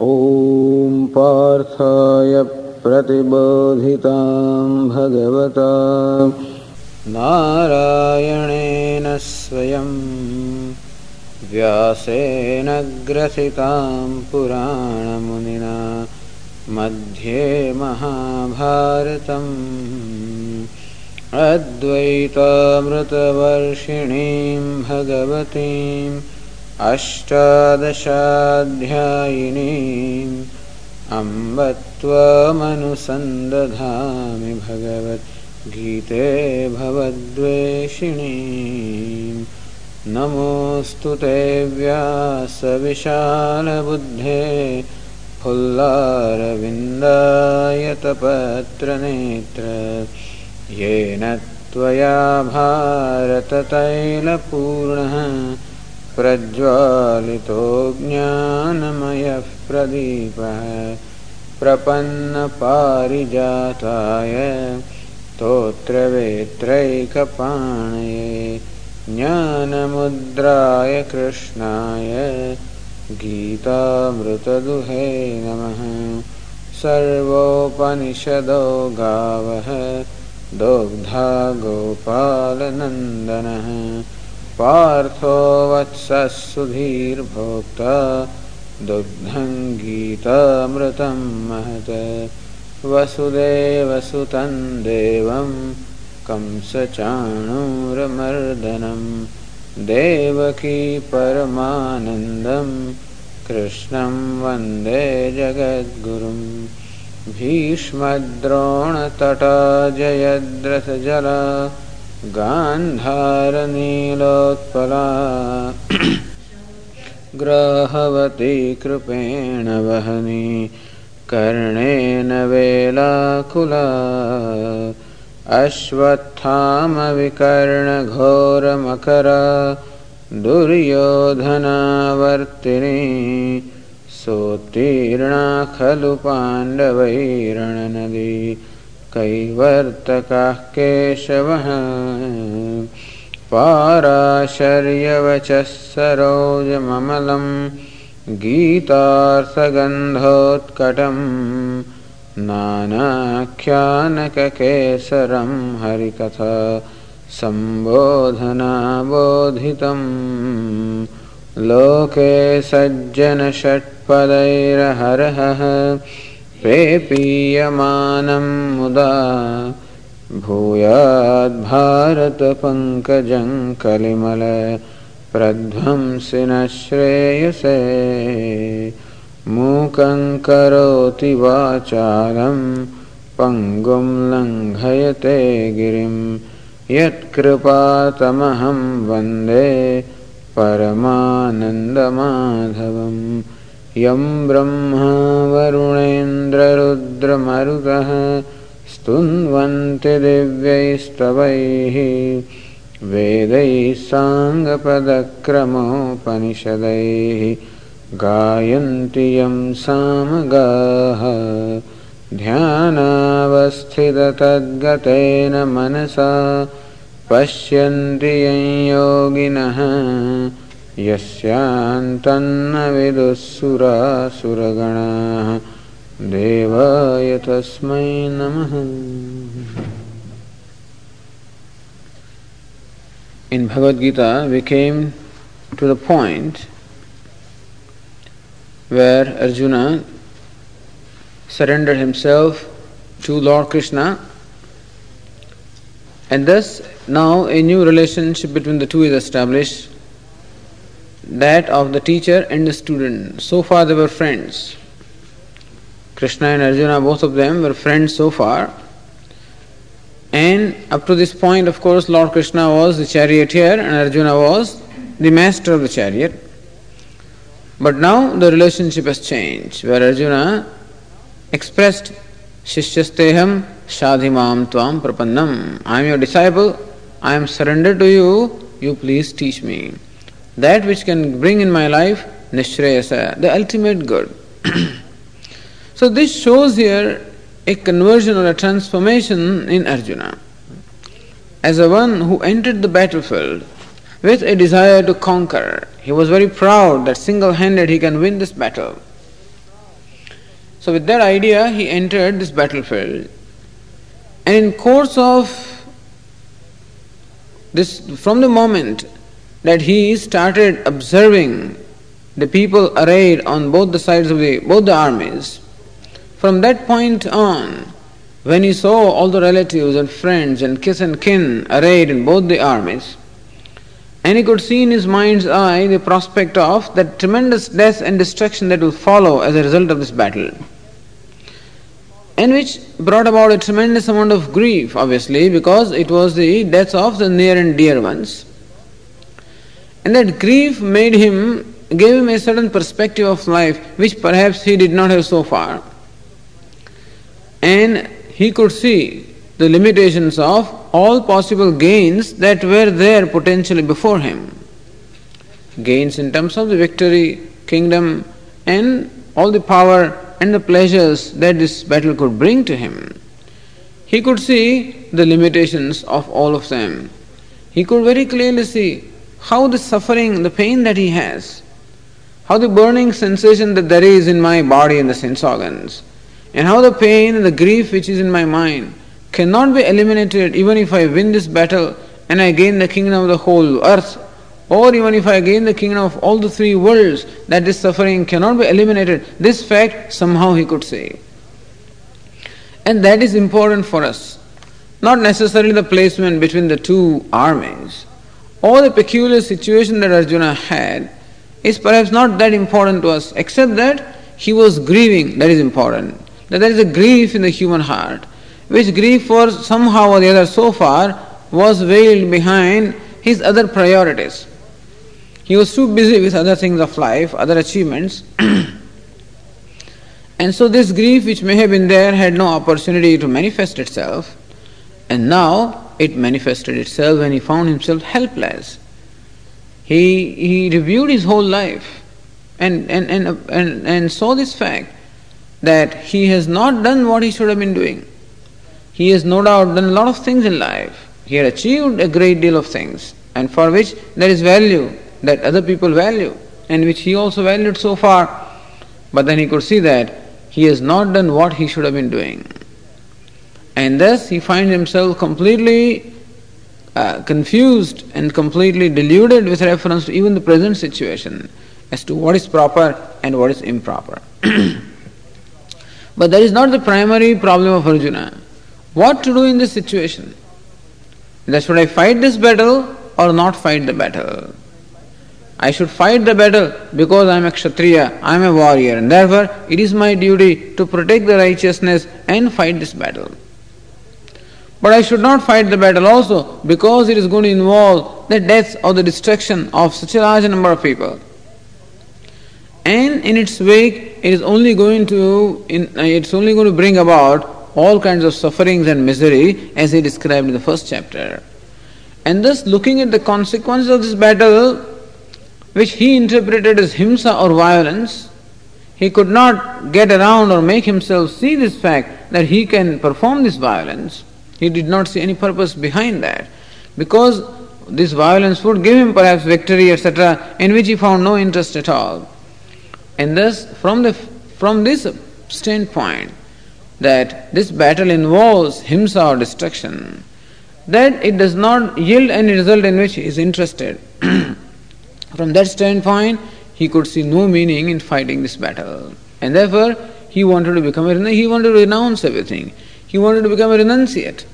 ॐ पार्थाय प्रतिबोधितां भगवता नारायणेन स्वयं व्यासेन ग्रथितां पुराणमुनिना मध्ये महाभारतम् अद्वैतामृतवर्षिणीं भगवतीम् अष्टादशाध्यायिनीम् अम्ब त्वमनुसन्दधामि भगवद्गीते भवद्वेषिणीम् नमोऽस्तु ते व्यासविशालबुद्धे फुल्लारविन्दायतपत्रनेत्र येन त्वया भारततैलपूर्णः प्रज्वालितो ज्ञानमयः प्रदीपः प्रपन्नपारिजाताय स्तोत्रवेत्रैकपाणये ज्ञानमुद्राय कृष्णाय गीतामृतदुहे नमः। सर्वोपनिषदो गावः दोग्धा गोपालनन्दनः। पार्थो वत्सः सुधीर्भोक्ता दुग्धं गीतामृतं महत्। वसुदेवसुतं देवं कंसचाणूरमर्दनं देवकी परमानन्दं कृष्णं वन्दे जगद्गुरुम् भीष्मद्रोणतटा जयद्रथजला गान्धारनीलोत्पला ग्रहवती कृपेण वहनी कर्णेन वेलाकुला अश्वत्थामविकर्णघोरमकरा दुर्योधनावर्तिनी सोत्तीर्णा खलु पाण्डवैरणनदी। कैवर्तकाः केशवः पाराशर्यवचः सरोजममलं गीतार्थगन्धोत्कटं नानाख्यानककेसरं हरिकथा सम्बोधनाबोधितम्। लोके सज्जनषट्पदैरहरहः पेपीयमानं मुदा भूयाद्भारतपङ्कजं कलिमल प्रध्वंसि न श्रेयसे। मूकं करोति वाचालं पङ्गुं लङ्घयते गिरिं। यत्कृपातमहं वन्दे परमानन्दमाधवम् यं ब्रह्मा वरुणेन्द्ररुद्रमरुतः स्तुन्वन्ति दिव्यैस्तवैः वेदैः साङ्गपदक्रमोपनिषदैः गायन्ति यं सामगाः ध्यानावस्थिततद्गतेन मनसा पश्यन्ति यं योगिनः यस्यान्तन्न विदुःसुरासुरगणाः देवाय तस्मै नमः In Bhagavad Gita, we came to the point where Arjuna surrendered himself to Lord Krishna, and thus now a new relationship between the two is established that of the teacher and the student. So far, they were friends. Krishna and Arjuna, both of them, were friends so far. And up to this point, of course, Lord Krishna was the charioteer and Arjuna was the master of the chariot. But now the relationship has changed, where Arjuna expressed Shishyasteham Shadhimam Tvam Prapannam. I am your disciple, I am surrendered to you, you please teach me. That which can bring in my life Nishreyasa, the ultimate good. so this shows here a conversion or a transformation in Arjuna. As a one who entered the battlefield with a desire to conquer, he was very proud that single handed he can win this battle. So with that idea, he entered this battlefield. And in course of this, from the moment that he started observing the people arrayed on both the sides of the both the armies, from that point on, when he saw all the relatives and friends and kiss and kin arrayed in both the armies, and he could see in his mind's eye the prospect of that tremendous death and destruction that will follow as a result of this battle and which brought about a tremendous amount of grief, obviously, because it was the death of the near and dear ones. And that grief made him, gave him a certain perspective of life which perhaps he did not have so far. And he could see the limitations of all possible gains that were there potentially before him. Gains in terms of the victory, kingdom, and all the power and the pleasures that this battle could bring to him. He could see the limitations of all of them. He could very clearly see how the suffering, the pain that he has, how the burning sensation that there is in my body and the sense organs, and how the pain and the grief which is in my mind cannot be eliminated even if I win this battle and I gain the kingdom of the whole earth or even if I gain the kingdom of all the three worlds, that this suffering cannot be eliminated. This fact somehow he could say. And that is important for us. Not necessarily the placement between the two armies. Or the peculiar situation that Arjuna had is perhaps not that important to us, except that he was grieving, that is important. That there is a grief in the human heart, which grief for somehow or the other so far was veiled behind his other priorities. He was too busy with other things of life, other achievements. and so this grief which may have been there had no opportunity to manifest itself. And now it manifested itself when he found himself helpless. He, he reviewed his whole life and, and, and, and, and saw this fact that he has not done what he should have been doing. He has no doubt done a lot of things in life. He had achieved a great deal of things, and for which there is value that other people value and which he also valued so far. But then he could see that he has not done what he should have been doing. And thus he finds himself completely uh, confused and completely deluded with reference to even the present situation as to what is proper and what is improper. but that is not the primary problem of Arjuna. What to do in this situation? That should I fight this battle or not fight the battle? I should fight the battle because I am a Kshatriya, I am a warrior, and therefore it is my duty to protect the righteousness and fight this battle. But I should not fight the battle also because it is going to involve the death or the destruction of such a large number of people. And in its wake, it is only going to in, uh, it's only going to bring about all kinds of sufferings and misery as he described in the first chapter. And thus, looking at the consequences of this battle, which he interpreted as himsa or violence, he could not get around or make himself see this fact that he can perform this violence. He did not see any purpose behind that because this violence would give him perhaps victory, etc., in which he found no interest at all. And thus, from, the, from this standpoint, that this battle involves himsa or destruction, that it does not yield any result in which he is interested. From that standpoint, he could see no meaning in fighting this battle. And therefore, he wanted to become a he wanted to renounce everything. He wanted to become a renunciate.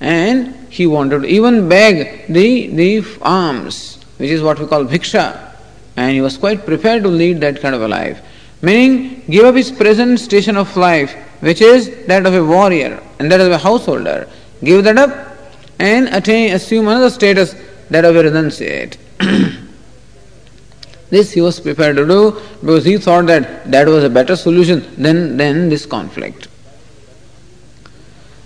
And he wanted to even beg the, the alms, which is what we call bhiksha. And he was quite prepared to lead that kind of a life. Meaning, give up his present station of life, which is that of a warrior and that of a householder. Give that up and attain, assume another status, that of a renunciate. This he was prepared to do because he thought that that was a better solution than, than this conflict.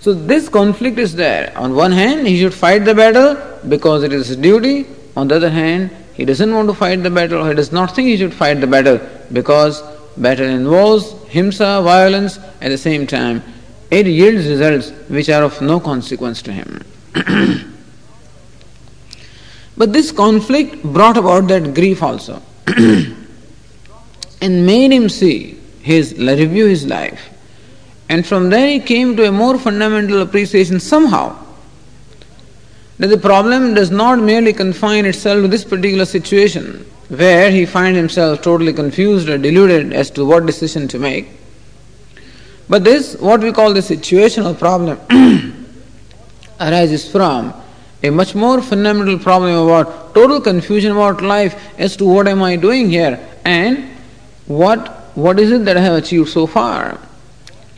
So this conflict is there. On one hand, he should fight the battle because it is his duty. On the other hand, he doesn't want to fight the battle, he does not think he should fight the battle because battle involves himsa, violence, at the same time, it yields results which are of no consequence to him. but this conflict brought about that grief also. and made him see his review his life. And from there he came to a more fundamental appreciation somehow that the problem does not merely confine itself to this particular situation where he finds himself totally confused or deluded as to what decision to make. But this, what we call the situational problem, arises from a much more fundamental problem about total confusion about life as to what am I doing here and what what is it that I have achieved so far.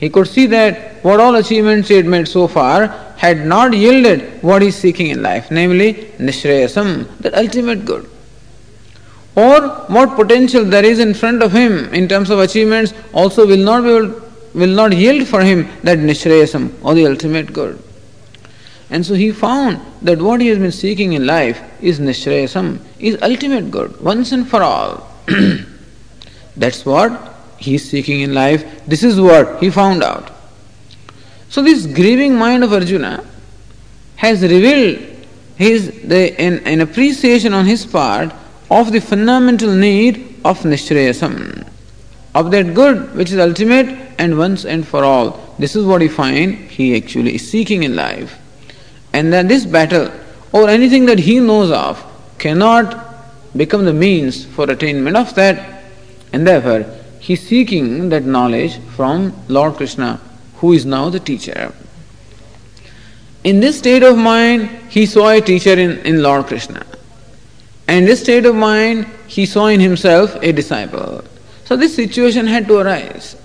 He could see that what all achievements he had made so far had not yielded what he is seeking in life, namely Nishreyasam, the ultimate good. Or what potential there is in front of him in terms of achievements also will not able, will not yield for him that Nishreyasam or the ultimate good. And so he found that what he has been seeking in life is Nishreyasam, is ultimate good, once and for all. That's what he is seeking in life. This is what he found out. So this grieving mind of Arjuna has revealed his the, an, an appreciation on his part of the fundamental need of Nishreyasam, of that good which is ultimate and once and for all. This is what he find he actually is seeking in life. And that this battle or anything that he knows of cannot become the means for attainment of that. And therefore, he is seeking that knowledge from Lord Krishna, who is now the teacher. In this state of mind, he saw a teacher in, in Lord Krishna. And in this state of mind, he saw in himself a disciple. So this situation had to arise.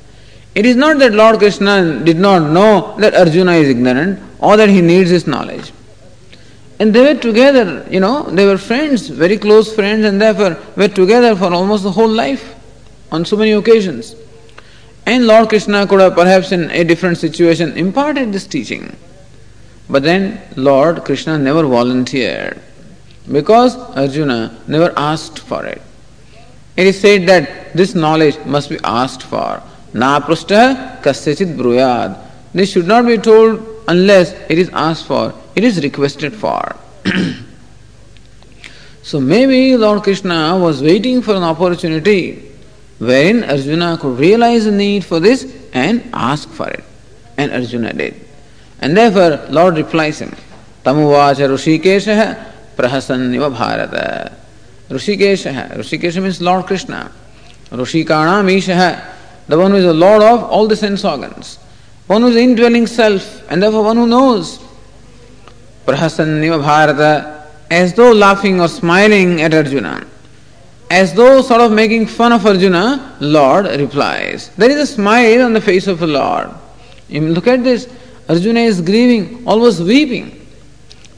It is not that Lord Krishna did not know that Arjuna is ignorant or that he needs his knowledge. And they were together, you know, they were friends, very close friends, and therefore were together for almost the whole life on so many occasions. And Lord Krishna could have perhaps in a different situation imparted this teaching. But then Lord Krishna never volunteered because Arjuna never asked for it. It is said that this knowledge must be asked for. Na prastha kasyachit bruyad. This should not be told unless it is asked for, it is requested for. so maybe Lord Krishna was waiting for an opportunity wherein Arjuna could realize the need for this and ask for it. And Arjuna did. And therefore, Lord replies him, Tamuvacha Rushikesha Prahasanniva Bharata. Rushikesha. Rushikesha means Lord Krishna. Rushikanam Isha, the one who is the Lord of all the sense organs one who is indwelling self, and therefore one who knows. Prahasanniva Bharata, as though laughing or smiling at Arjuna, as though sort of making fun of Arjuna, Lord replies. There is a smile on the face of the Lord. Look at this. Arjuna is grieving, almost weeping.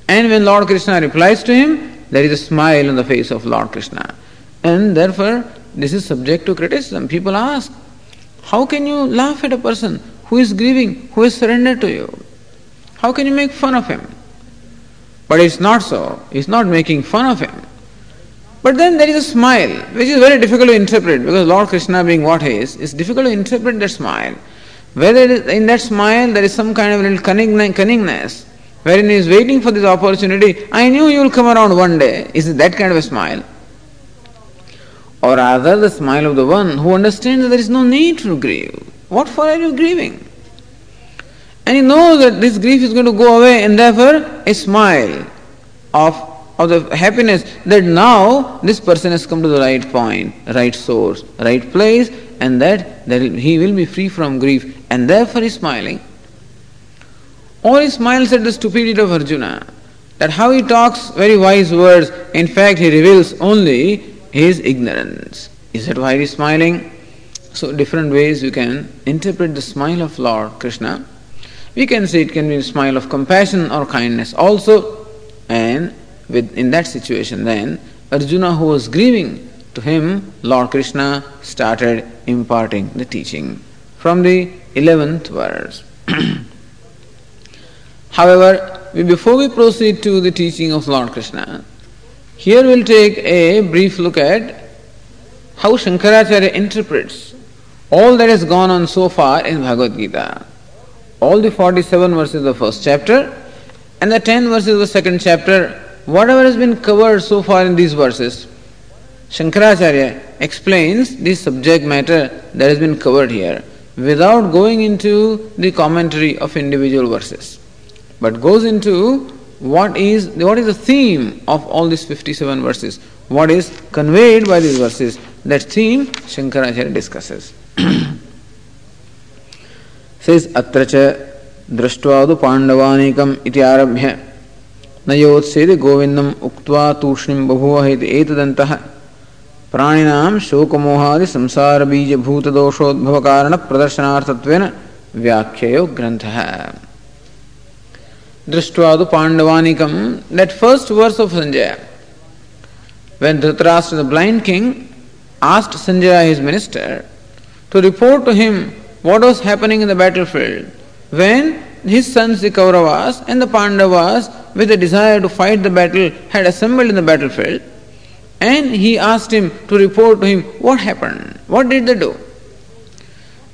And when Lord Krishna replies to him, there is a smile on the face of Lord Krishna. And therefore, this is subject to criticism. People ask, how can you laugh at a person who is grieving, who is surrendered to you. How can you make fun of him? But it's not so. He's not making fun of him. But then there is a smile, which is very difficult to interpret because Lord Krishna, being what he is, it's difficult to interpret that smile. Whether in that smile there is some kind of little cunningness, wherein he is waiting for this opportunity. I knew you will come around one day. Is it that kind of a smile? Or rather, the smile of the one who understands that there is no need to grieve. What for are you grieving? And he knows that this grief is going to go away, and therefore a smile of, of the happiness that now this person has come to the right point, right source, right place, and that, that he will be free from grief, and therefore he is smiling. Or he smiles at the stupidity of Arjuna, that how he talks very wise words, in fact, he reveals only his ignorance. Is that why he is smiling? So, different ways you can interpret the smile of Lord Krishna. We can say it can be a smile of compassion or kindness also, and with, in that situation, then Arjuna, who was grieving, to him Lord Krishna started imparting the teaching from the 11th verse. However, before we proceed to the teaching of Lord Krishna, here we'll take a brief look at how Shankaracharya interprets all that has gone on so far in Bhagavad Gita. All the 47 verses of the first chapter and the 10 verses of the second chapter, whatever has been covered so far in these verses, Shankaracharya explains the subject matter that has been covered here without going into the commentary of individual verses, but goes into what is what is the theme of all these 57 verses, what is conveyed by these verses. That theme Shankaracharya discusses. Says Atracha दृष्ट्वादु पाण्डवानीकम् इति आरभ्य నయోత్సేది గోవిందం ఉక్వా తూష్ణిం బభూవ ఇది ఏతదంత ప్రాణినాం శోకమోహాది సంసారబీజభూతదోషోద్భవ कारण ప్రదర్శనార్థత్వేన వ్యాఖ్యయో ग्रंथ दृष्ट्वा तो पाण्डवानिकं that first verse of Sanjaya when the blind king asked Sanjaya his minister to report to him what was happening in the battlefield his sons the Kauravas and the Pandavas, with a desire to fight the battle, had assembled in the battlefield, and he asked him to report to him what happened, what did they do.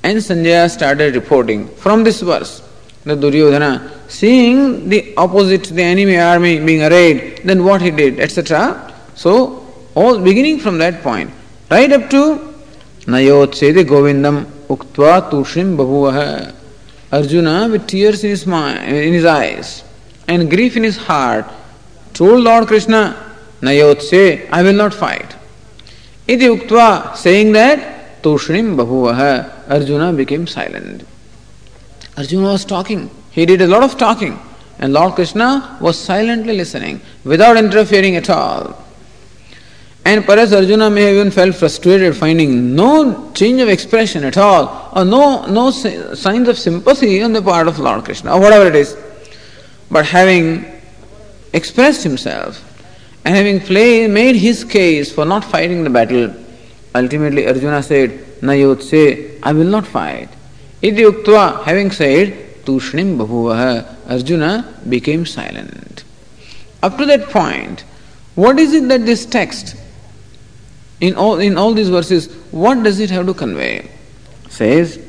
And Sanjaya started reporting from this verse. The Duryodhana, seeing the opposite, the enemy army being arrayed, then what he did, etc. So, all beginning from that point, right up to Nayotsede Govindam Uktva Tushnim Bahuvaha. Arjuna, with tears in his, mind, in his eyes and grief in his heart, told Lord Krishna, Nayotse, I will not fight. Iti uktva, saying that, Tushnim Bahuvaha, Arjuna became silent. Arjuna was talking. He did a lot of talking. And Lord Krishna was silently listening without interfering at all. And perhaps Arjuna may have even felt frustrated finding no change of expression at all, or no, no signs of sympathy on the part of Lord Krishna, or whatever it is. But having expressed himself and having play, made his case for not fighting the battle, ultimately Arjuna said, Nayot say, I will not fight. Iti uktva, having said, Tushnim bahuvaha, Arjuna became silent. Up to that point, what is it that this text in all in all these verses, what does it have to convey? Says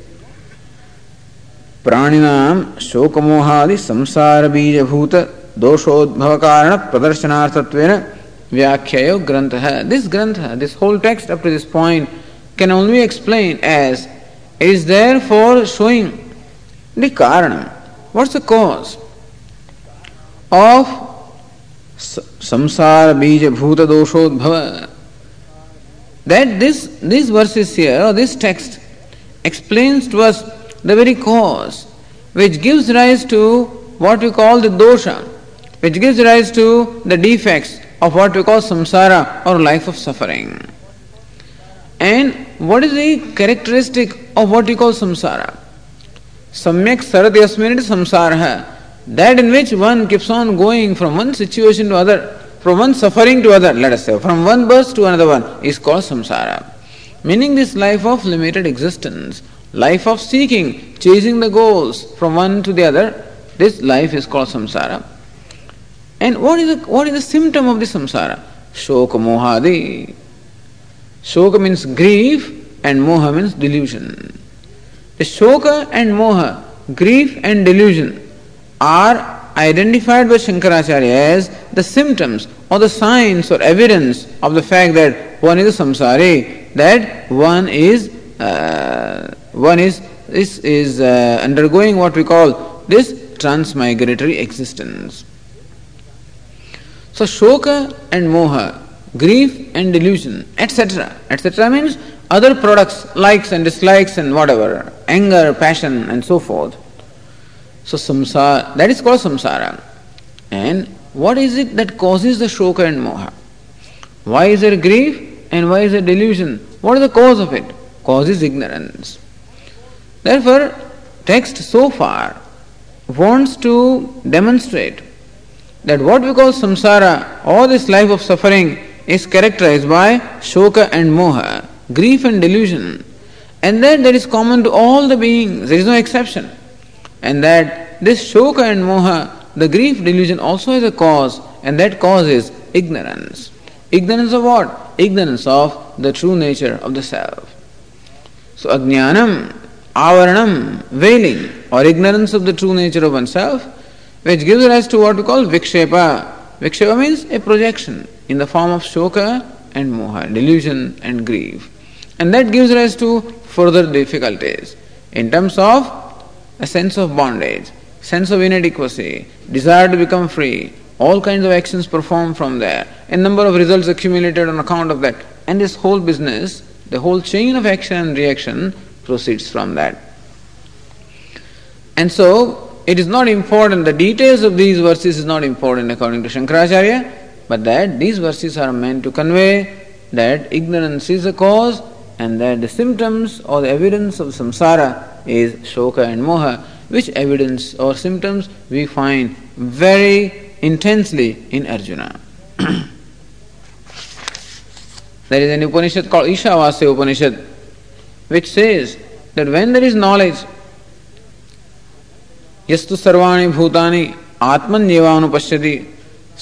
प्राणिनाम शोकमोहादि संसार बीजभूत दोषोद्भव कारण प्रदर्शनार्थत्वेन व्याख्यायो ग्रंथ है this ग्रंथ this whole text up to this point can only explain as is there for showing the karanam. What's the cause of samsara bija bhuta doshobhava? That this these verses here or this text explains to us the very cause which gives rise to what we call the dosha, which gives rise to the defects of what we call samsara or life of suffering. And what is the characteristic of what we call samsara? Samyak sarati asminit samsara. That in which one keeps on going from one situation to other from one suffering to other, let us say, from one birth to another one, is called samsara. Meaning this life of limited existence, life of seeking, chasing the goals from one to the other, this life is called samsara. And what is the, what is the symptom of the samsara? Shoka mohadi. Shoka means grief and moha means delusion. The shoka and moha, grief and delusion, are identified by Shankaracharya as the symptoms or the signs or evidence of the fact that one is a samsari, that one is uh, one is is, is uh, undergoing what we call this transmigratory existence. So shoka and moha, grief and delusion, etc. etc. means other products, likes and dislikes and whatever, anger, passion and so forth. So samsara, that is called samsara. And what is it that causes the shoka and moha? Why is there grief and why is there delusion? What is the cause of it? Cause is ignorance. Therefore, text so far wants to demonstrate that what we call samsara, all this life of suffering, is characterized by shoka and moha, grief and delusion. And that that is common to all the beings, there is no exception and that this shoka and moha, the grief delusion also has a cause, and that cause is ignorance. Ignorance of what? Ignorance of the true nature of the self. So ajnanam, avaranam, veiling, or ignorance of the true nature of oneself, which gives rise to what we call vikshepa. Vikshepa means a projection in the form of shoka and moha, delusion and grief. And that gives rise to further difficulties in terms of a sense of bondage, sense of inadequacy, desire to become free, all kinds of actions performed from there, a number of results accumulated on account of that. And this whole business, the whole chain of action and reaction proceeds from that. And so, it is not important, the details of these verses is not important according to Shankaracharya, but that these verses are meant to convey that ignorance is the cause and that the symptoms or the evidence of samsara is shoka and moha, which evidence or symptoms we find very intensely in Arjuna. there is an Upanishad called Ishavasya Upanishad, which says that when there is knowledge, यस्तु सर्वाणि भूतानि आत्मन्येवानुपश्यति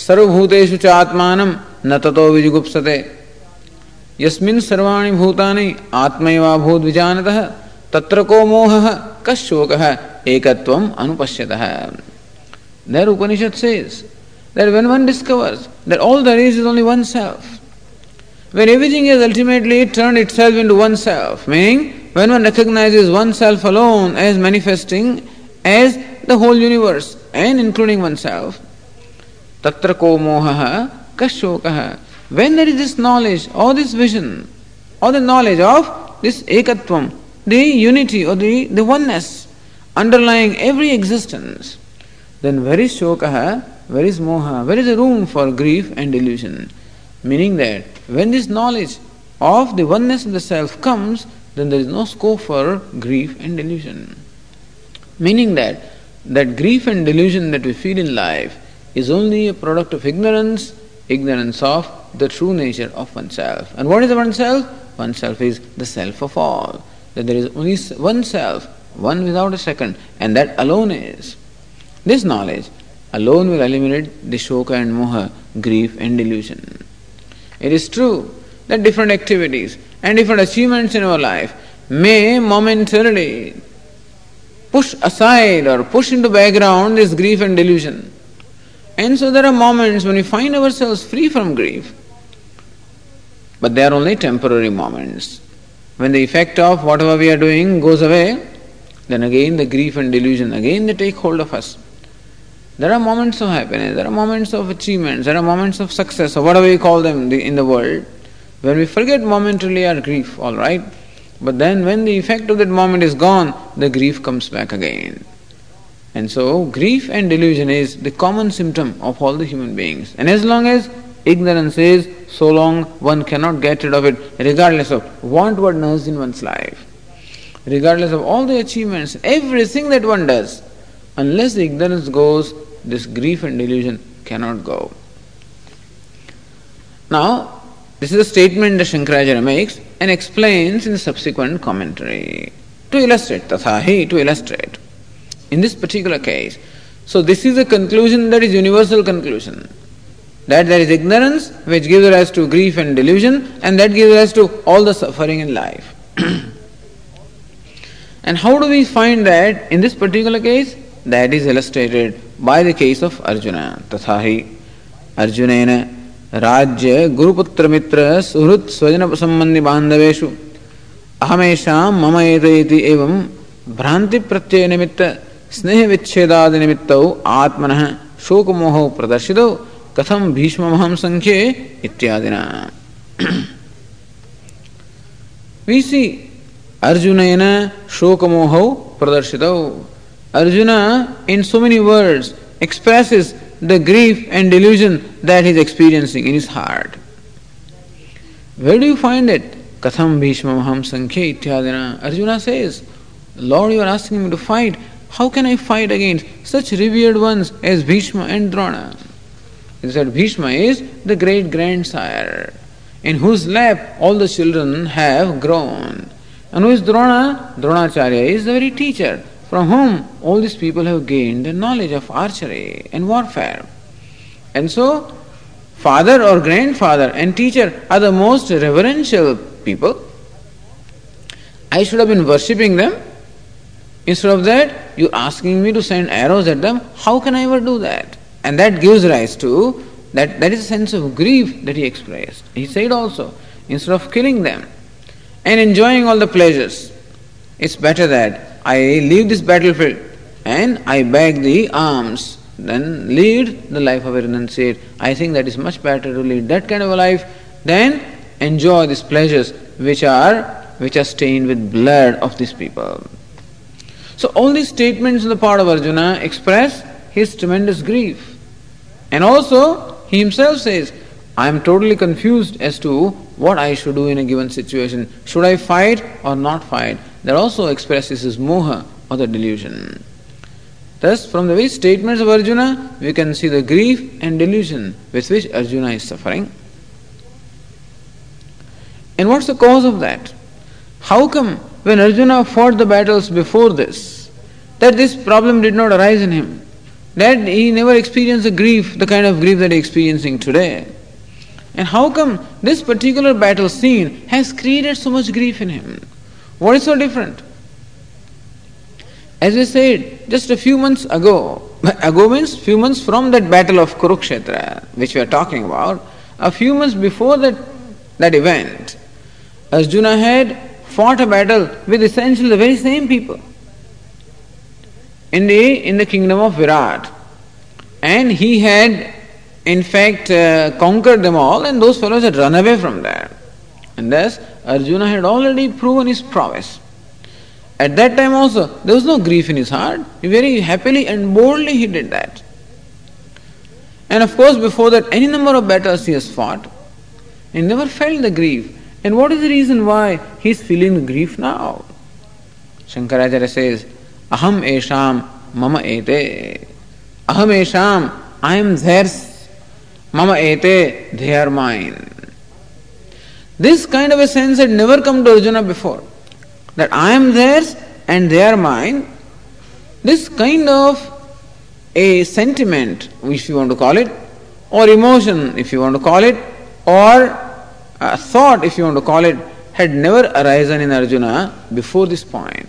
सर्वभूतेषु च आत्मानं न ततो विजुगुप्सते यस्मिन् सर्वाणि भूतानि आत्मैवाभूत विजानतः तत्र को मोह मोहः कशोकः एकत्वम् अनुपश्यतः Their Upanishad says that when one discovers that all there is is only oneself, when everything is ultimately turned itself into oneself, meaning when one recognizes oneself alone as manifesting as the whole universe and including oneself, tatra ko moha kashokaha. When there is this knowledge or this vision or the knowledge of this ekatvam, the unity or the, the oneness underlying every existence, then where is shokaha, where is moha, where is the room for grief and delusion? Meaning that when this knowledge of the oneness of the self comes, then there is no scope for grief and delusion. Meaning that that grief and delusion that we feel in life is only a product of ignorance, ignorance of the true nature of oneself. And what is oneself? Oneself is the self of all. That there is only one self, one without a second, and that alone is. This knowledge alone will eliminate the shoka and moha, grief and delusion. It is true that different activities and different achievements in our life may momentarily push aside or push into background this grief and delusion. And so there are moments when we find ourselves free from grief, but they are only temporary moments. When the effect of whatever we are doing goes away, then again the grief and delusion, again they take hold of us. There are moments of happiness, there are moments of achievements, there are moments of success, or whatever we call them in the world, when we forget momentarily our grief, all right? But then, when the effect of that moment is gone, the grief comes back again. And so, grief and delusion is the common symptom of all the human beings. And as long as ignorance is, so long one cannot get rid of it, regardless of wantworthiness in one's life, regardless of all the achievements, everything that one does. Unless the ignorance goes, this grief and delusion cannot go. Now, this is a statement that Shankaracharya makes and explains in the subsequent commentary to illustrate, tathahi, to illustrate. In this particular case, so this is a conclusion that is universal conclusion. That there is ignorance which gives rise to grief and delusion, and that gives rise to all the suffering in life. and how do we find that in this particular case? That is illustrated by the case of Arjuna. Tathahi Arjunena राज्य गुरुपुत्र मित्र सुहृत स्वजन संबंधी बांधवेशु अहमेशा मम एति एवं भ्रांति प्रत्यय निमित्त स्नेह विच्छेदादि निमित्त आत्मन शोक मोह प्रदर्शित कथम भीष्म संख्ये इत्यादिना we see arjunena shokamoho pradharshitau arjuna in so many words expresses the grief and delusion that he is experiencing in his heart. Where do you find it? Katham Bhishma Maham Sankhya Ityadina. Arjuna says, Lord, you are asking me to fight. How can I fight against such revered ones as Bhishma and Drona? He said, Bhishma is the great grandsire in whose lap all the children have grown. And who is Drona? Dronacharya is the very teacher from whom all these people have gained the knowledge of archery and warfare. And so, father or grandfather and teacher are the most reverential people. I should have been worshipping them. Instead of that, you're asking me to send arrows at them. How can I ever do that? And that gives rise to that, that is a sense of grief that he expressed. He said also, instead of killing them and enjoying all the pleasures, it's better that I leave this battlefield and I beg the alms, then lead the life of a renunciate. I think that is much better to lead that kind of a life than enjoy these pleasures which are which are stained with blood of these people. So all these statements on the part of Arjuna express his tremendous grief. And also he himself says, I am totally confused as to what I should do in a given situation. Should I fight or not fight? That also expresses his moha or the delusion. Thus, from the very statements of Arjuna, we can see the grief and delusion with which Arjuna is suffering. And what's the cause of that? How come when Arjuna fought the battles before this, that this problem did not arise in him? That he never experienced the grief, the kind of grief that he is experiencing today. And how come this particular battle scene has created so much grief in him? What is so different? As I said just a few months ago, ago means few months from that battle of Kurukshetra, which we are talking about, a few months before that, that event, Arjuna had fought a battle with essentially the very same people in the, in the kingdom of Virat. And he had, in fact, uh, conquered them all, and those fellows had run away from there. And thus, Arjuna had already proven his prowess. At that time also, there was no grief in his heart. He very happily and boldly he did that. And of course, before that, any number of battles he has fought, he never felt the grief. And what is the reason why he is feeling the grief now? Shankaracharya says, Aham esham mama ete. Aham esham, I am theirs. Mama ete, they are mine. This kind of a sense had never come to Arjuna before. That I am theirs and they are mine. This kind of a sentiment, if you want to call it, or emotion, if you want to call it, or a thought, if you want to call it, had never arisen in Arjuna before this point.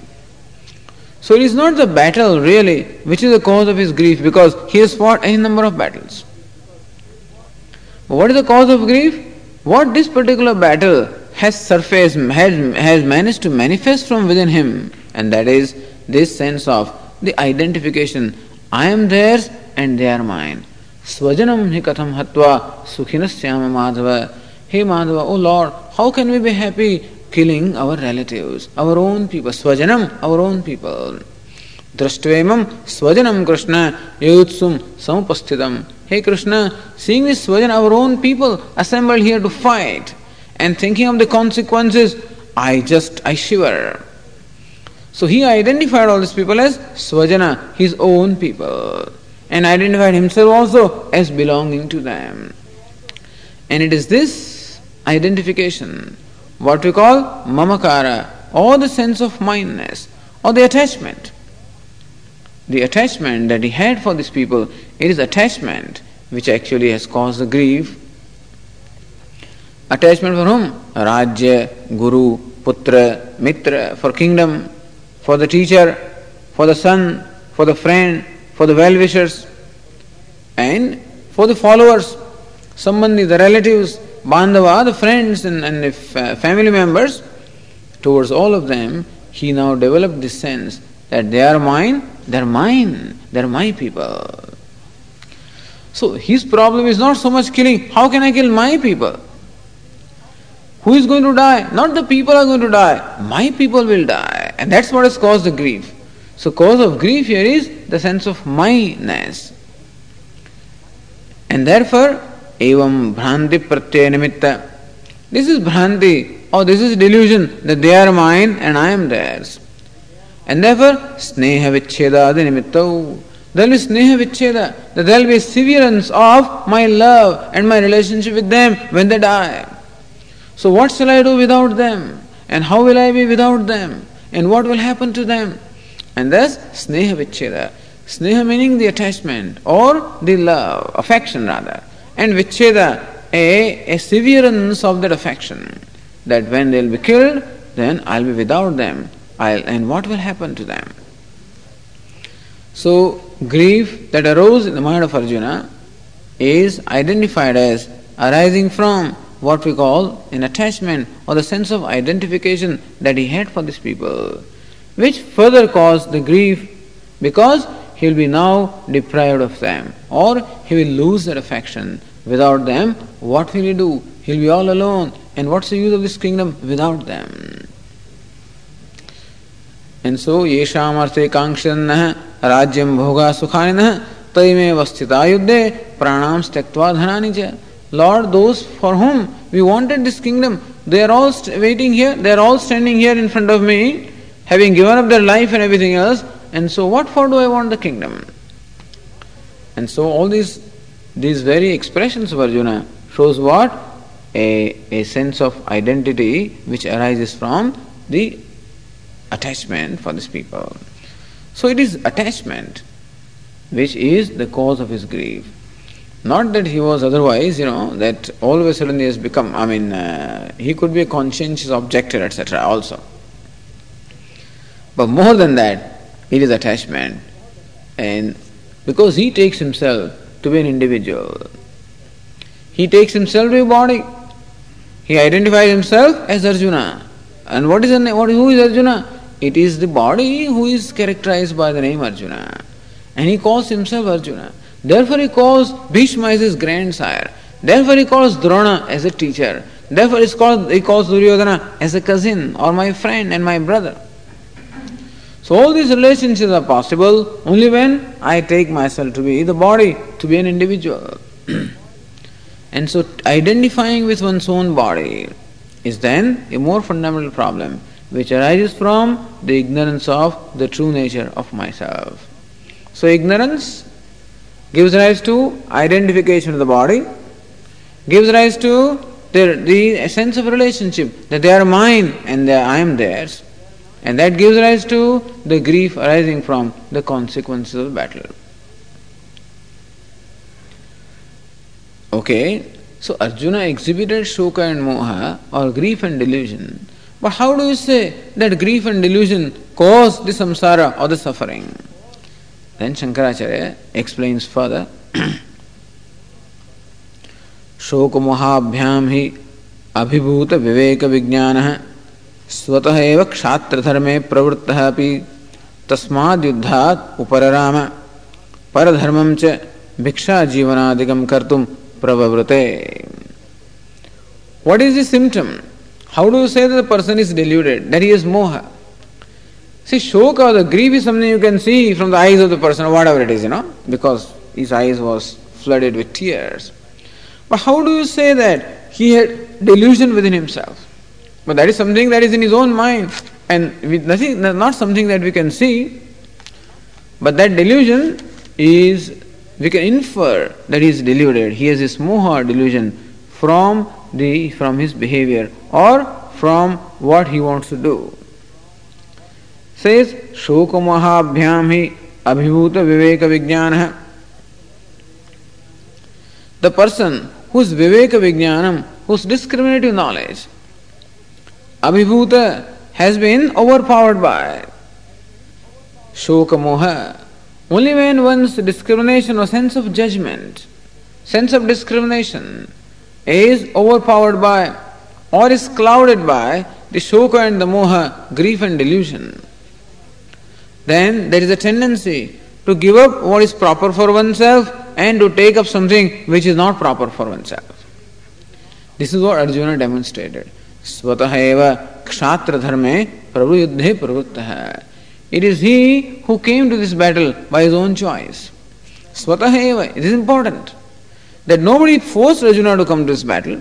So it is not the battle really which is the cause of his grief because he has fought any number of battles. But what is the cause of grief? What this particular battle has surfaced, has, has managed to manifest from within him, and that is this sense of the identification I am theirs and they are mine. Swajanam hi katham hatva sukhinasya madhava Hey Madhava, oh Lord, how can we be happy killing our relatives, our own people, Swajanam, our own people? Drashtvemam Swajanam Krishna Yutsum Samupasthidam. Hey Krishna, seeing this Swajan, our own people assembled here to fight and thinking of the consequences, I just, I shiver. So he identified all these people as Swajana, his own people, and identified himself also as belonging to them. And it is this identification, what we call mamakara, or the sense of mindness, or the attachment. The attachment that he had for these people, it is attachment which actually has caused the grief. Attachment for whom? Rajya, Guru, Putra, Mitra, for kingdom, for the teacher, for the son, for the friend, for the well wishers, and for the followers, Sambandhi, the relatives, Bandhava, the friends and, and the family members, towards all of them, he now developed this sense that they are mine, they are mine, they are my people. So his problem is not so much killing, how can I kill my people? Who is going to die? Not the people are going to die, my people will die. And that's what has caused the grief. So, cause of grief here is the sense of myness. And therefore, evam bhranti pratyaya. This is bhranti or this is delusion that they are mine and I am theirs. And therefore, sneha vicheda nimittau. There will be sneha vicheda, that there will be severance of my love and my relationship with them when they die. So, what shall I do without them? And how will I be without them? And what will happen to them? And this sneha vicheda. Sneha meaning the attachment or the love, affection rather and vicheda, a, a severance of that affection. That when they'll be killed, then I'll be without them. I'll, and what will happen to them? So, grief that arose in the mind of Arjuna is identified as arising from what we call an attachment or the sense of identification that he had for these people, which further caused the grief because he will be now deprived of them or he will lose that affection. Without them, what will he do? He'll be all alone. And what's the use of this kingdom without them? And so, येषाम अर्थे कांक्षन राज्यम भोगा सुखानि तयमेव स्थिता युद्धे प्राणाम त्यक्त्वा धनानि च Lord, those for whom we wanted this kingdom, they are all st- waiting here, they are all standing here in front of me, having given up their life and everything else, and so what for do I want the kingdom? And so all these these very expressions of Arjuna shows what? A, a sense of identity which arises from the attachment for these people. So it is attachment which is the cause of his grief. Not that he was otherwise, you know, that all of a sudden he has become, I mean, uh, he could be a conscientious objector, etc., also. But more than that, it is attachment. And because he takes himself to be an individual, he takes himself to be a body. He identifies himself as Arjuna. And what is the name? What, who is Arjuna? It is the body who is characterized by the name Arjuna. And he calls himself Arjuna. Therefore, he calls Bhishma as his grandsire. Therefore, he calls Drona as a teacher. Therefore, he calls, he calls Duryodhana as a cousin or my friend and my brother. So, all these relationships are possible only when I take myself to be the body, to be an individual. and so, identifying with one's own body is then a more fundamental problem which arises from the ignorance of the true nature of myself. So, ignorance gives rise to identification of the body, gives rise to the, the sense of relationship that they are mine and I am theirs, and that gives rise to the grief arising from the consequences of the battle. Okay, so Arjuna exhibited Shoka and Moha or grief and delusion. But how do you say that grief and delusion cause the samsara or the suffering? Then Shankaracharya explains further शोक मोहाभ्याम ही अभिभूत विवेक विज्ञान स्वतः एव क्षात्र धर्मे प्रवृत्त अपि तस्माद् युद्धात् उपरराम परधर्मं च भिक्षा जीवनादिकं कर्तुं प्रववृते What is the symptom? How do you say that the person is deluded, that he is moha? See, shoka, the grief is something you can see from the eyes of the person, or whatever it is, you know, because his eyes was flooded with tears. But how do you say that he had delusion within himself? But that is something that is in his own mind and with nothing, not something that we can see. But that delusion is, we can infer that he is deluded. He has this moha delusion from the from his behavior or from what he wants to do. Says Shokamohabhyam hi abhibhuta viveka vijnana. The person whose viveka vijnanam, whose discriminative knowledge abhibhuta, has been overpowered by shoka moha. Only when one's discrimination or sense of judgment, sense of discrimination is overpowered by or is clouded by the shoka and the moha, grief and delusion, then there is a tendency to give up what is proper for oneself and to take up something which is not proper for oneself. This is what Arjuna demonstrated. स्वतः क्षात्र धर्म प्रभु युद्धे प्रवृत्त। है it is he who came to this battle by his own choice स्वतः it is important that nobody force Arjuna to come to this battle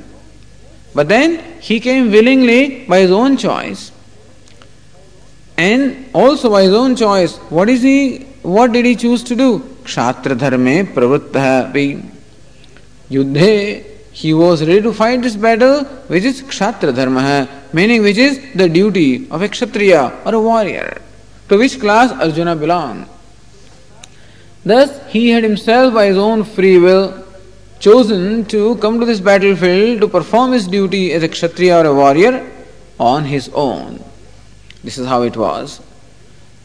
but then he came willingly by his own choice and also by his own choice what is he what did he choose to do क्षात्र धर्म प्रवृत्त युद्धे he was ready to fight this battle, which is Kshatra dharma, meaning which is the duty of a Kshatriya or a warrior, to which class Arjuna belonged. Thus, he had himself, by his own free will, chosen to come to this battlefield to perform his duty as a Kshatriya or a warrior on his own. This is how it was.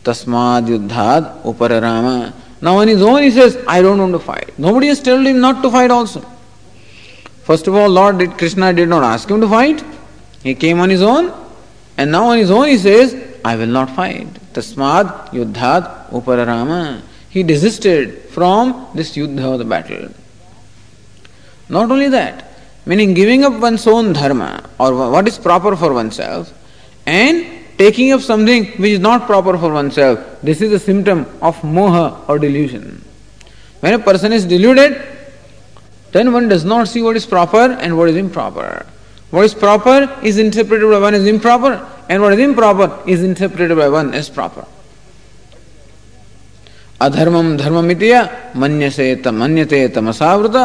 Tasmad yuddhad upar rama. Now on his own he says, I don't want to fight. Nobody has told him not to fight also. First of all, Lord did, Krishna did not ask him to fight. He came on his own, and now on his own he says, I will not fight. Tasmad yuddhat upararama. He desisted from this yuddha of the battle. Not only that, meaning giving up one's own dharma or what is proper for oneself and taking up something which is not proper for oneself. This is a symptom of moha or delusion. When a person is deluded, then one does not see what is proper and what is improper. What is proper is interpreted by one as improper, and what is improper is interpreted by one as proper. अधर्मम धर्ममितिय मन्यसे मन्यते तमसावृत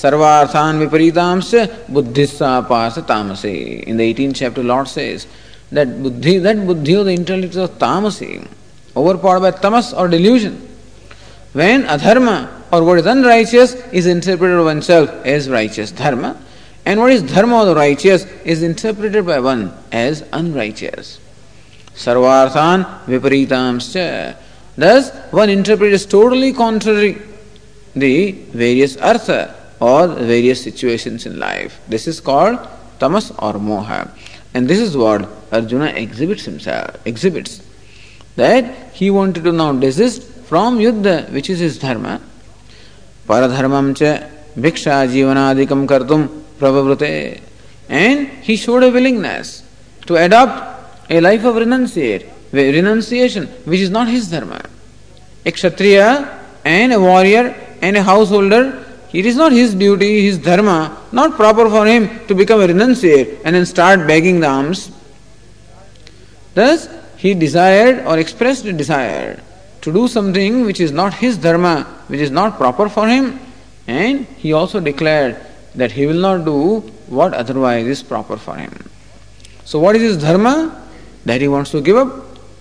सर्वार्थान विपरीतांश बुद्धिस्सा पास तामसे in the 18th chapter lord says that buddhi that buddhi of the intellect is tamasi overpowered by tamas or delusion when adharma or what is unrighteous is interpreted by oneself as righteous dharma and what is dharma or righteous is interpreted by one as unrighteous sarvarthan viparitams Thus, one interprets totally contrary the various artha or various situations in life. This is called tamas or moha. And this is what Arjuna exhibits himself, exhibits. That he wanted to now desist from yuddha, which is his dharma. Paradharmam cha bhiksha jivanadikam kartum prabhavrute. And he showed a willingness to adopt a life of renunciate renunciation, which is not his dharma. A kshatriya and a warrior and a householder, it is not his duty, his dharma, not proper for him to become a renunciate and then start begging the alms. Thus, he desired or expressed a desire to do something which is not his dharma, which is not proper for him, and he also declared that he will not do what otherwise is proper for him. So, what is his dharma? That he wants to give up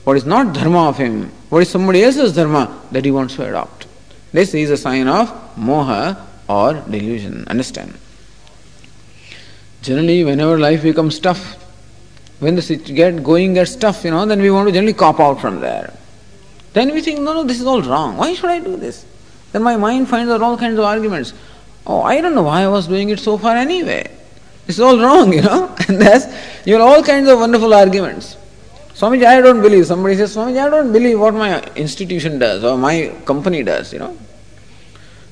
what is not dharma of him, what is somebody else's dharma that he wants to adopt. This is a sign of moha or delusion. Understand? Generally, whenever life becomes tough, when the get going gets tough, you know, then we want to generally cop out from there. Then we think, no, no, this is all wrong. Why should I do this? Then my mind finds out all kinds of arguments. Oh, I don't know why I was doing it so far anyway. Is all wrong, you know. And that's you have all kinds of wonderful arguments. Swamiji, I don't believe. Somebody says, Swamiji, I don't believe what my institution does or my company does, you know.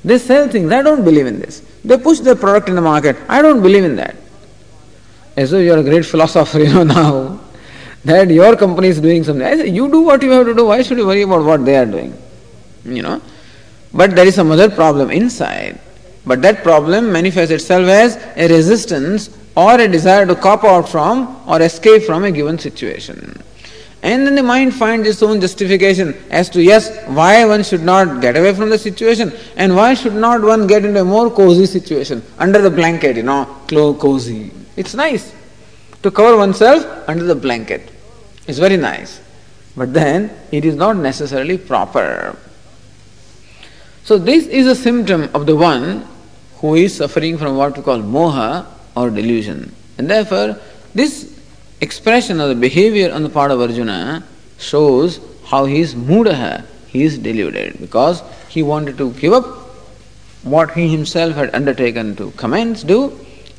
They sell things, I don't believe in this. They push their product in the market, I don't believe in that. As though you're a great philosopher, you know, now, that your company is doing something. I say, you do what you have to do, why should you worry about what they are doing? You know. But there is some other problem inside. But that problem manifests itself as a resistance or a desire to cop out from or escape from a given situation. And then the mind finds its own justification as to yes, why one should not get away from the situation and why should not one get into a more cozy situation under the blanket, you know, cozy. It's nice to cover oneself under the blanket. It's very nice. But then it is not necessarily proper. So this is a symptom of the one who is suffering from what we call moha or delusion. And therefore, this expression of the behavior on the part of Arjuna shows how he is mudaha, he is deluded because he wanted to give up what he himself had undertaken to commence, do,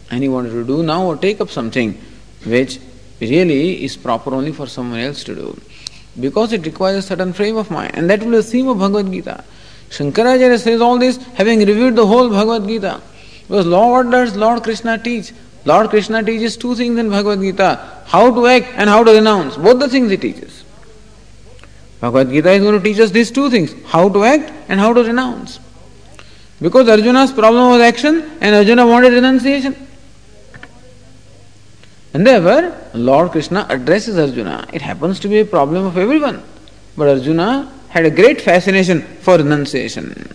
and he wanted to do now or take up something which really is proper only for someone else to do. Because it requires a certain frame of mind, and that will be the theme of Bhagavad Gita. Shankaracharya says all this having reviewed the whole Bhagavad Gita. Because Lord, what does Lord Krishna teach? Lord Krishna teaches two things in Bhagavad Gita how to act and how to renounce. Both the things he teaches. Bhagavad Gita is going to teach us these two things how to act and how to renounce. Because Arjuna's problem was action and Arjuna wanted renunciation. And therefore, Lord Krishna addresses Arjuna. It happens to be a problem of everyone. But Arjuna had a great fascination for renunciation.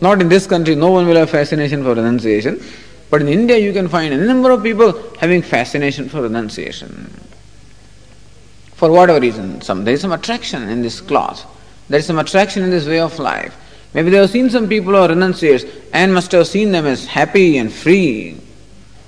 Not in this country, no one will have fascination for renunciation. But in India, you can find a number of people having fascination for renunciation. For whatever reason, some, there is some attraction in this cloth, there is some attraction in this way of life. Maybe they have seen some people who are renunciates and must have seen them as happy and free,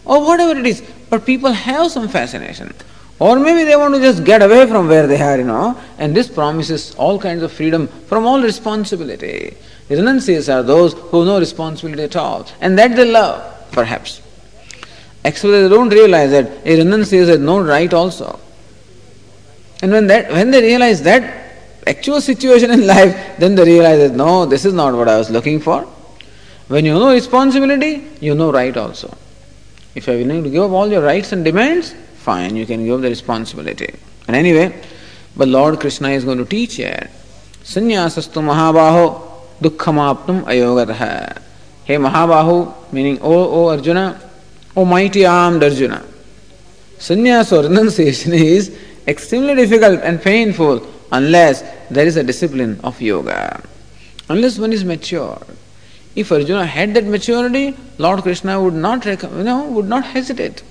or whatever it is. But people have some fascination. Or maybe they want to just get away from where they are, you know, and this promises all kinds of freedom from all responsibility. The renunciates are those who have no responsibility at all, and that they love, perhaps. Actually, they don't realize that a renunciate has no right also. And when that when they realize that actual situation in life, then they realize that no, this is not what I was looking for. When you know responsibility, you know right also. If you are willing to give up all your rights and demands, fine, you can give up the responsibility. And anyway, but Lord Krishna is going to teach here. Sanyasastu Mahabaho Dukkhamapnum Ayogataha. Hey Mahabahu, meaning O, O Arjuna, O mighty armed Arjuna. Sannyas or renunciation is extremely difficult and painful unless there is a discipline of yoga. Unless one is mature. If Arjuna had that maturity, Lord Krishna would not, you know, would not hesitate.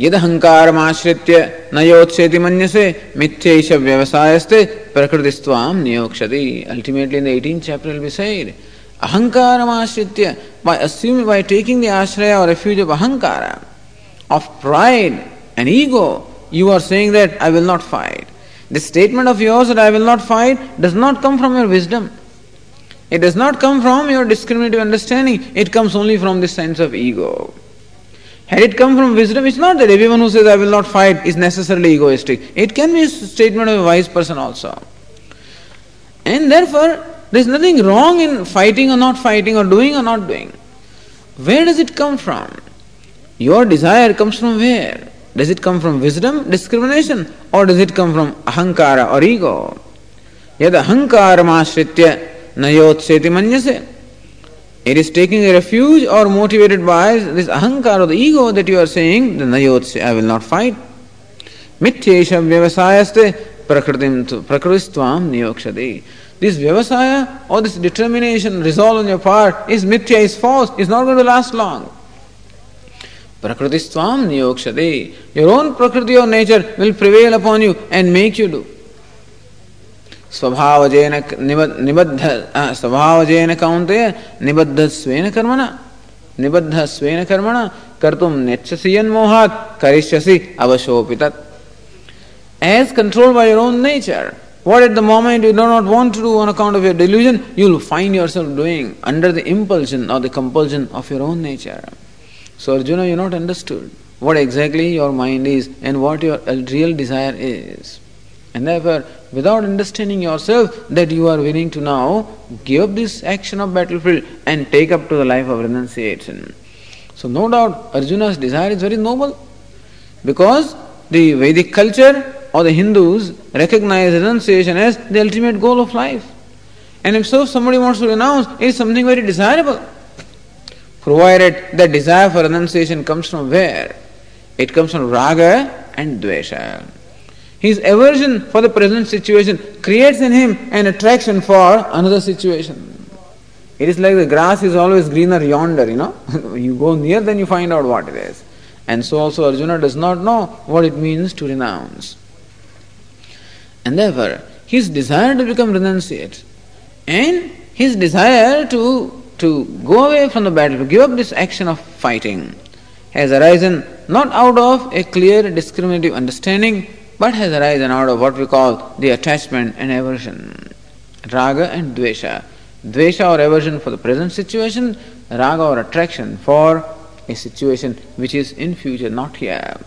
यदहंकारमाश्रित्य न योत्सेति मन्यसे मिथ्यैष व्यवसायस्ते प्रकृतिस्त्वाम नियोक्षति ultimately in the 18th chapter will be said ahankaramashritya by assuming by taking the ashraya or refuge of ahankara of pride and ego you are saying that i will not fight this statement of yours that i will not fight does not come from your wisdom it does not come from your discriminative understanding it comes only from this sense of ego Had it come from wisdom, it's not that everyone who says I will not fight is necessarily egoistic. It can be a statement of a wise person also. And therefore, there is nothing wrong in fighting or not fighting or doing or not doing. Where does it come from? Your desire comes from where? Does it come from wisdom, discrimination, or does it come from ahankara or ego? Yad ahankaram nayotseti manyase. It is taking a refuge or motivated by this ahankara, the ego that you are saying, then nayotse, I will not fight. Mithyesha vyavasayaste prakritim prakristvam niyokshade. This vyavasaya or this determination, resolve on your part is mithya, is false, is not going to last long. Prakristvam niyokshade. Your own prakriti or nature will prevail upon you and make you do. स्वभावजेन निबद्ध स्वभावजेन कौन्ते निबद्ध स्वेन कर्मण निबद्ध स्वेन कर्मण कर्तुम नेच्छसि यन्मोहात् करिष्यसि अवशोऽपि तत् as controlled by your own nature what at the moment you do not want to do on account of your delusion you will find yourself doing under the impulsion or the compulsion of your own nature so arjuna you not understood what exactly your mind is and what your real desire is and therefore without understanding yourself that you are willing to now give up this action of battlefield and take up to the life of renunciation. So, no doubt Arjuna's desire is very noble because the Vedic culture or the Hindus recognize renunciation as the ultimate goal of life. And if so, if somebody wants to renounce, it is something very desirable. Provided that desire for renunciation comes from where? It comes from raga and dvesha. His aversion for the present situation creates in him an attraction for another situation. It is like the grass is always greener yonder, you know. you go near, then you find out what it is. And so also Arjuna does not know what it means to renounce. And therefore, his desire to become renunciate and his desire to, to go away from the battle, to give up this action of fighting, has arisen not out of a clear discriminative understanding but has arisen out of what we call the attachment and aversion. Raga and Dvesha. Dvesha or aversion for the present situation, raga or attraction for a situation which is in future, not here.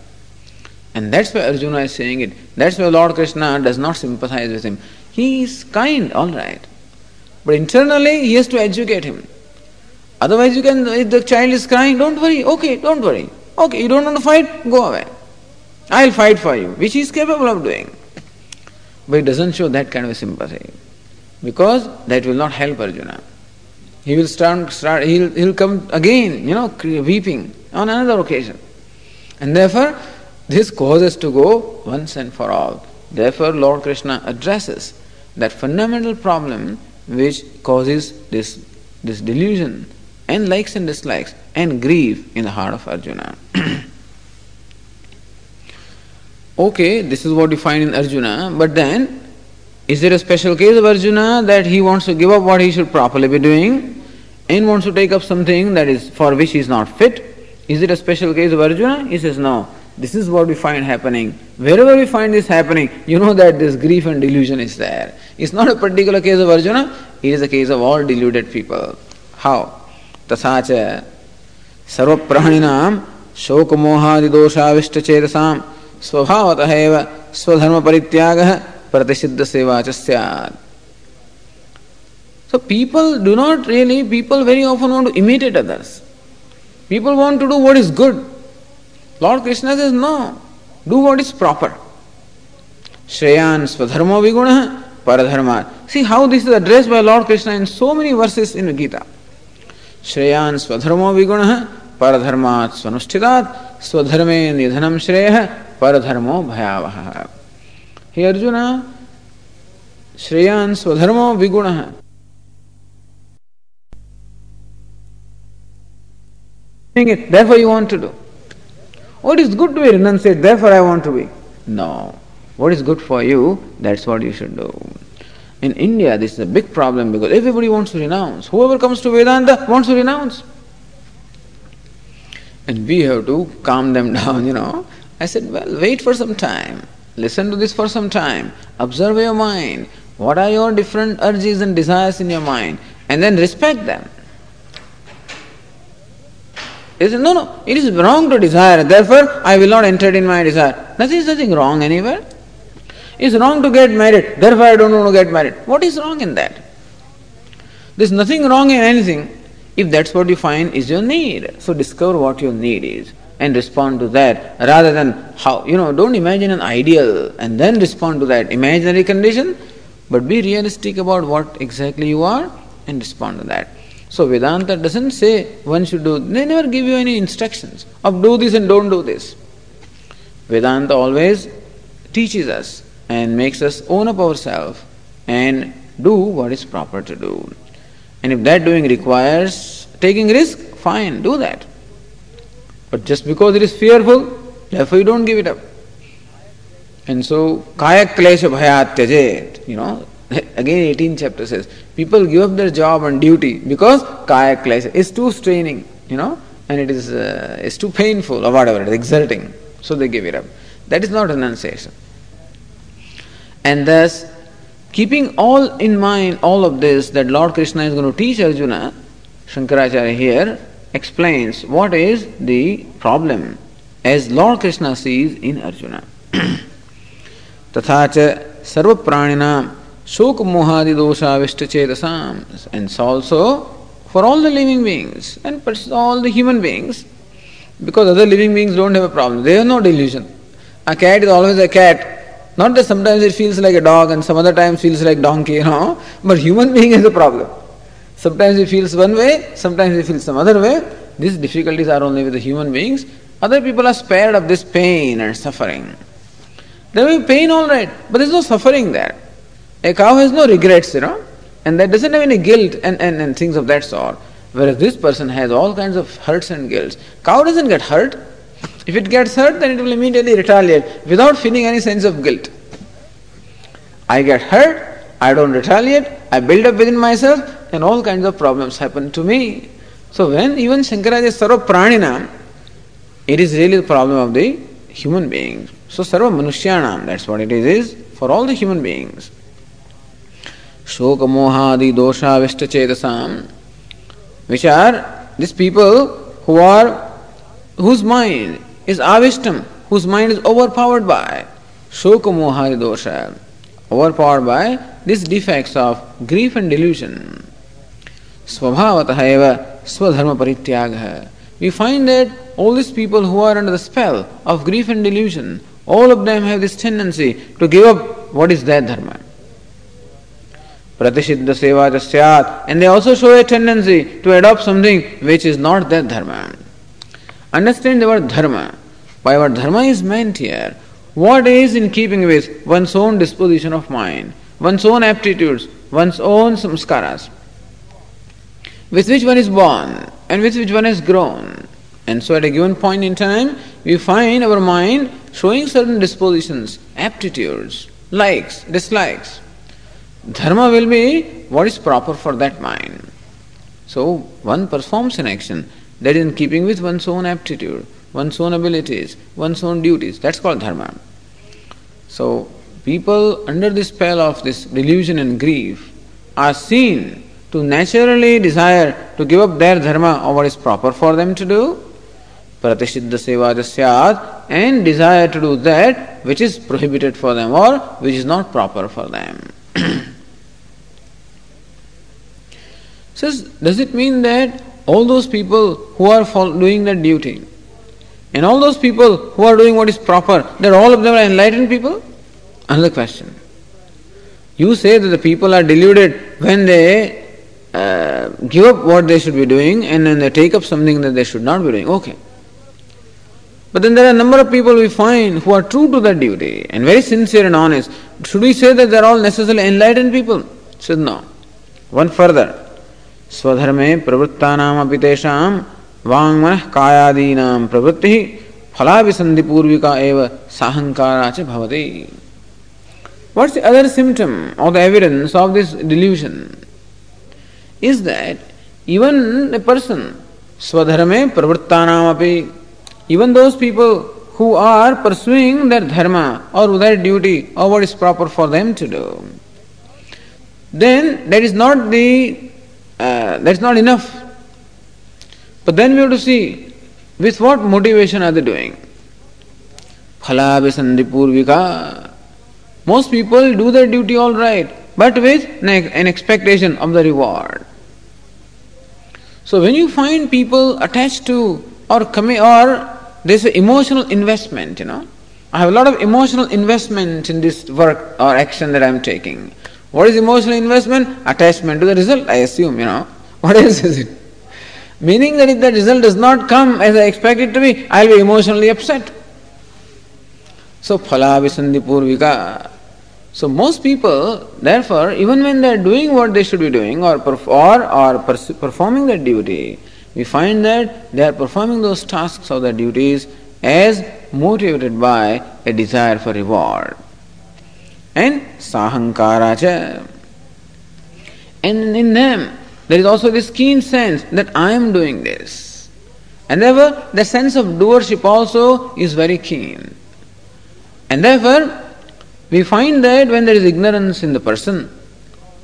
And that's why Arjuna is saying it. That's why Lord Krishna does not sympathize with him. He is kind, all right. But internally, he has to educate him. Otherwise, you can, if the child is crying, don't worry, okay, don't worry. Okay, you don't want to fight, go away. I'll fight for you, which he is capable of doing. But he doesn't show that kind of sympathy because that will not help Arjuna. He will start, start he'll, he'll come again, you know, weeping on another occasion. And therefore, this causes to go once and for all. Therefore, Lord Krishna addresses that fundamental problem which causes this, this delusion and likes and dislikes and grief in the heart of Arjuna. Okay, this is what you find in Arjuna, but then is there a special case of Arjuna that he wants to give up what he should properly be doing and wants to take up something that is for which he is not fit? Is it a special case of Arjuna? He says no. This is what we find happening. Wherever we find this happening, you know that this grief and delusion is there. It's not a particular case of Arjuna, it is a case of all deluded people. How? Tasacha sarvapraninam शोकमोहादिदोषाविष्टचेतसां स्वभावतः एव स्वधर्मपरित्यागः प्रतिषिद्धसेवा च स्यात् So people do not really, people very often want to imitate others. People want to do what is good. Lord Krishna says, no, do what is proper. Shreyan Swadharmo Viguna Paradharma. See how this is addressed by Lord Krishna in so many verses in Gita. Shreyan Swadharmo Viguna Paradharmat Swanushtitat Swadharme Nidhanam Shreya Paradharmo Bhayavaha. Hey Arjuna, Shreyan Swadharmo Viguna. it, therefore you want to do. What is good to be renunciate, therefore I want to be. No. What is good for you, that's what you should do. In India, this is a big problem because everybody wants to renounce. Whoever comes to Vedanta wants to renounce. And we have to calm them down, you know. I said, well, wait for some time. Listen to this for some time. Observe your mind. What are your different urges and desires in your mind? And then respect them. He said, No, no, it is wrong to desire, therefore I will not enter in my desire. Nothing is nothing wrong anywhere. It's wrong to get married, therefore I don't want to get married. What is wrong in that? There's nothing wrong in anything if that's what you find is your need. So discover what your need is and respond to that rather than how, you know, don't imagine an ideal and then respond to that imaginary condition, but be realistic about what exactly you are and respond to that. So Vedanta doesn't say one should do, they never give you any instructions of do this and don't do this. Vedanta always teaches us and makes us own up ourselves and do what is proper to do. And if that doing requires taking risk, fine, do that. But just because it is fearful, therefore you don't give it up. And so, kaya klesha tyajet, you know, Again, 18th chapter says, people give up their job and duty because kaya klesha is too straining, you know, and it is uh, it's too painful or whatever, it is exerting. So they give it up. That is not renunciation. And thus, keeping all in mind all of this that Lord Krishna is going to teach Arjuna, Shankaracharya here explains what is the problem as Lord Krishna sees in Arjuna. तथा च सर्व प्राणिनाम Shok mohadi dosha chetasam. And also for all the living beings and all the human beings, because other living beings don't have a problem. They have no delusion. A cat is always a cat. Not that sometimes it feels like a dog and some other times feels like donkey, you know. But human being has a problem. Sometimes he feels one way, sometimes he feels some other way. These difficulties are only with the human beings. Other people are spared of this pain and suffering. There will be pain all right, but there is no suffering there. A cow has no regrets, you know, and that doesn't have any guilt and, and, and things of that sort. Whereas this person has all kinds of hurts and guilts. Cow doesn't get hurt. If it gets hurt, then it will immediately retaliate without feeling any sense of guilt. I get hurt, I don't retaliate, I build up within myself, and all kinds of problems happen to me. So when even Shankaracharya Sarva Pranina, it is really the problem of the human beings. So Sarva Manushyanam, that's what it is, is for all the human beings. Shoka Shokamohadi dosha vishta chetasam, which are these people who are whose mind is avistham, whose mind is overpowered by Shoka shokamohadi dosha, overpowered by these defects of grief and delusion. Swabhavatah eva swadharma parityagah. We find that all these people who are under the spell of grief and delusion, all of them have this tendency to give up what is their dharma. Pratisiddha seva jasyat. And they also show a tendency to adopt something which is not their dharma. Understand the word dharma. By what dharma is meant here, what is in keeping with one's own disposition of mind, one's own aptitudes, one's own samskaras, with which one is born and with which one has grown. And so at a given point in time, we find our mind showing certain dispositions, aptitudes, likes, dislikes. Dharma will be what is proper for that mind. So one performs an action that is in keeping with one's own aptitude, one's own abilities, one's own duties. That's called dharma. So, people under the spell of this delusion and grief are seen to naturally desire to give up their dharma or what is proper for them to do, pratisiddha seva and desire to do that which is prohibited for them or which is not proper for them. Says, does it mean that all those people who are doing that duty and all those people who are doing what is proper, that all of them are enlightened people? Another question. You say that the people are deluded when they uh, give up what they should be doing and then they take up something that they should not be doing. Okay. But then there are a number of people we find who are true to that duty and very sincere and honest. Should we say that they are all necessarily enlightened people? Said no. One further. स्वधर्मे प्रवृत्तानामपि तेषां वाङ्मनः कायादीनां प्रवृत्तिः फलाभिसन्धिपूर्विका एव साहङ्कारा च भवति What's the other symptom or the evidence of this delusion? Is that even a person, swadharme pravrittanamapi, even those people who are pursuing their dharma or their duty or what is proper for them to do, then that is not the uh, that's not enough. But then we have to see with what motivation are they doing. Phalabhisandhi purvika. Most people do their duty all right, but with an expectation of the reward. So when you find people attached to or commi- or there's an emotional investment, you know. I have a lot of emotional investment in this work or action that I'm taking. What is emotional investment? Attachment to the result, I assume, you know. What else is it? Meaning that if the result does not come as I expect it to be, I'll be emotionally upset. So, phala visandhi purvika. So, most people, therefore, even when they are doing what they should be doing or, perf- or, or pers- performing their duty, we find that they are performing those tasks or their duties as motivated by a desire for reward and sahankara And in them, there is also this keen sense that I am doing this. And therefore, the sense of doership also is very keen. And therefore, we find that when there is ignorance in the person,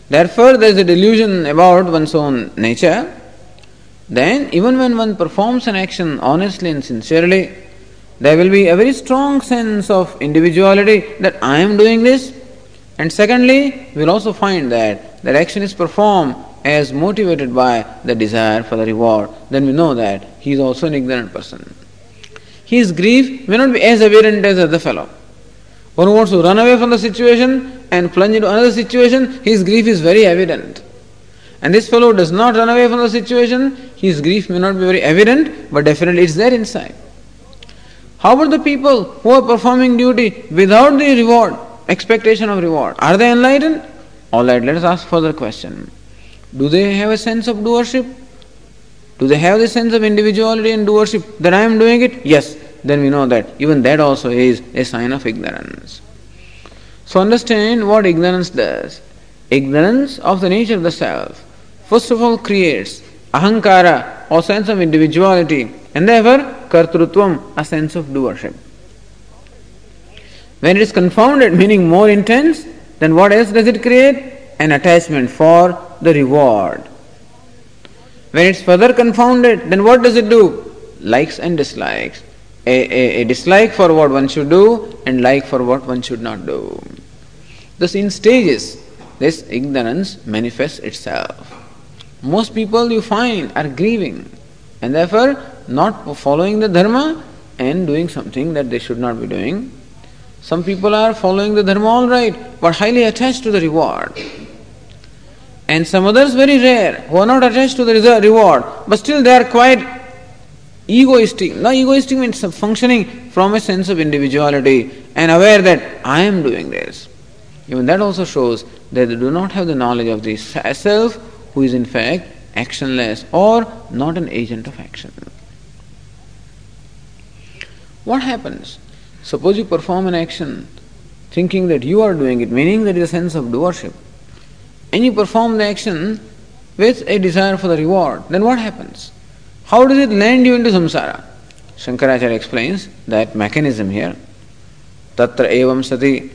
therefore there is a delusion about one's own nature, then even when one performs an action honestly and sincerely, there will be a very strong sense of individuality that I am doing this. And secondly, we will also find that that action is performed as motivated by the desire for the reward. Then we know that he is also an ignorant person. His grief may not be as evident as the other fellow. One who wants to run away from the situation and plunge into another situation, his grief is very evident. And this fellow does not run away from the situation, his grief may not be very evident, but definitely it's there inside. How about the people who are performing duty without the reward, expectation of reward? Are they enlightened? Alright, let us ask further question. Do they have a sense of doership? Do they have the sense of individuality and doership that I am doing it? Yes. Then we know that even that also is a sign of ignorance. So understand what ignorance does. Ignorance of the nature of the self first of all creates ahankara or sense of individuality and therefore kartrutvam, a sense of doership. When it is confounded, meaning more intense, then what else does it create? An attachment for the reward. When it's further confounded, then what does it do? Likes and dislikes. A, a, dislike for what one should do and like for what one should not do. Thus, in stages, this ignorance manifests itself. Most people you find are grieving and therefore not following the dharma and doing something that they should not be doing. Some people are following the dharma all right, but highly attached to the reward. And some others very rare who are not attached to the reward, but still they are quite egoistic. Now, egoistic means functioning from a sense of individuality and aware that I am doing this. Even that also shows that they do not have the knowledge of the self who is in fact actionless or not an agent of action. What happens? Suppose you perform an action thinking that you are doing it, meaning there is a sense of doership, and you perform the action with a desire for the reward, then what happens? How does it land you into samsara? Shankaracharya explains that mechanism here. Tatra evam sati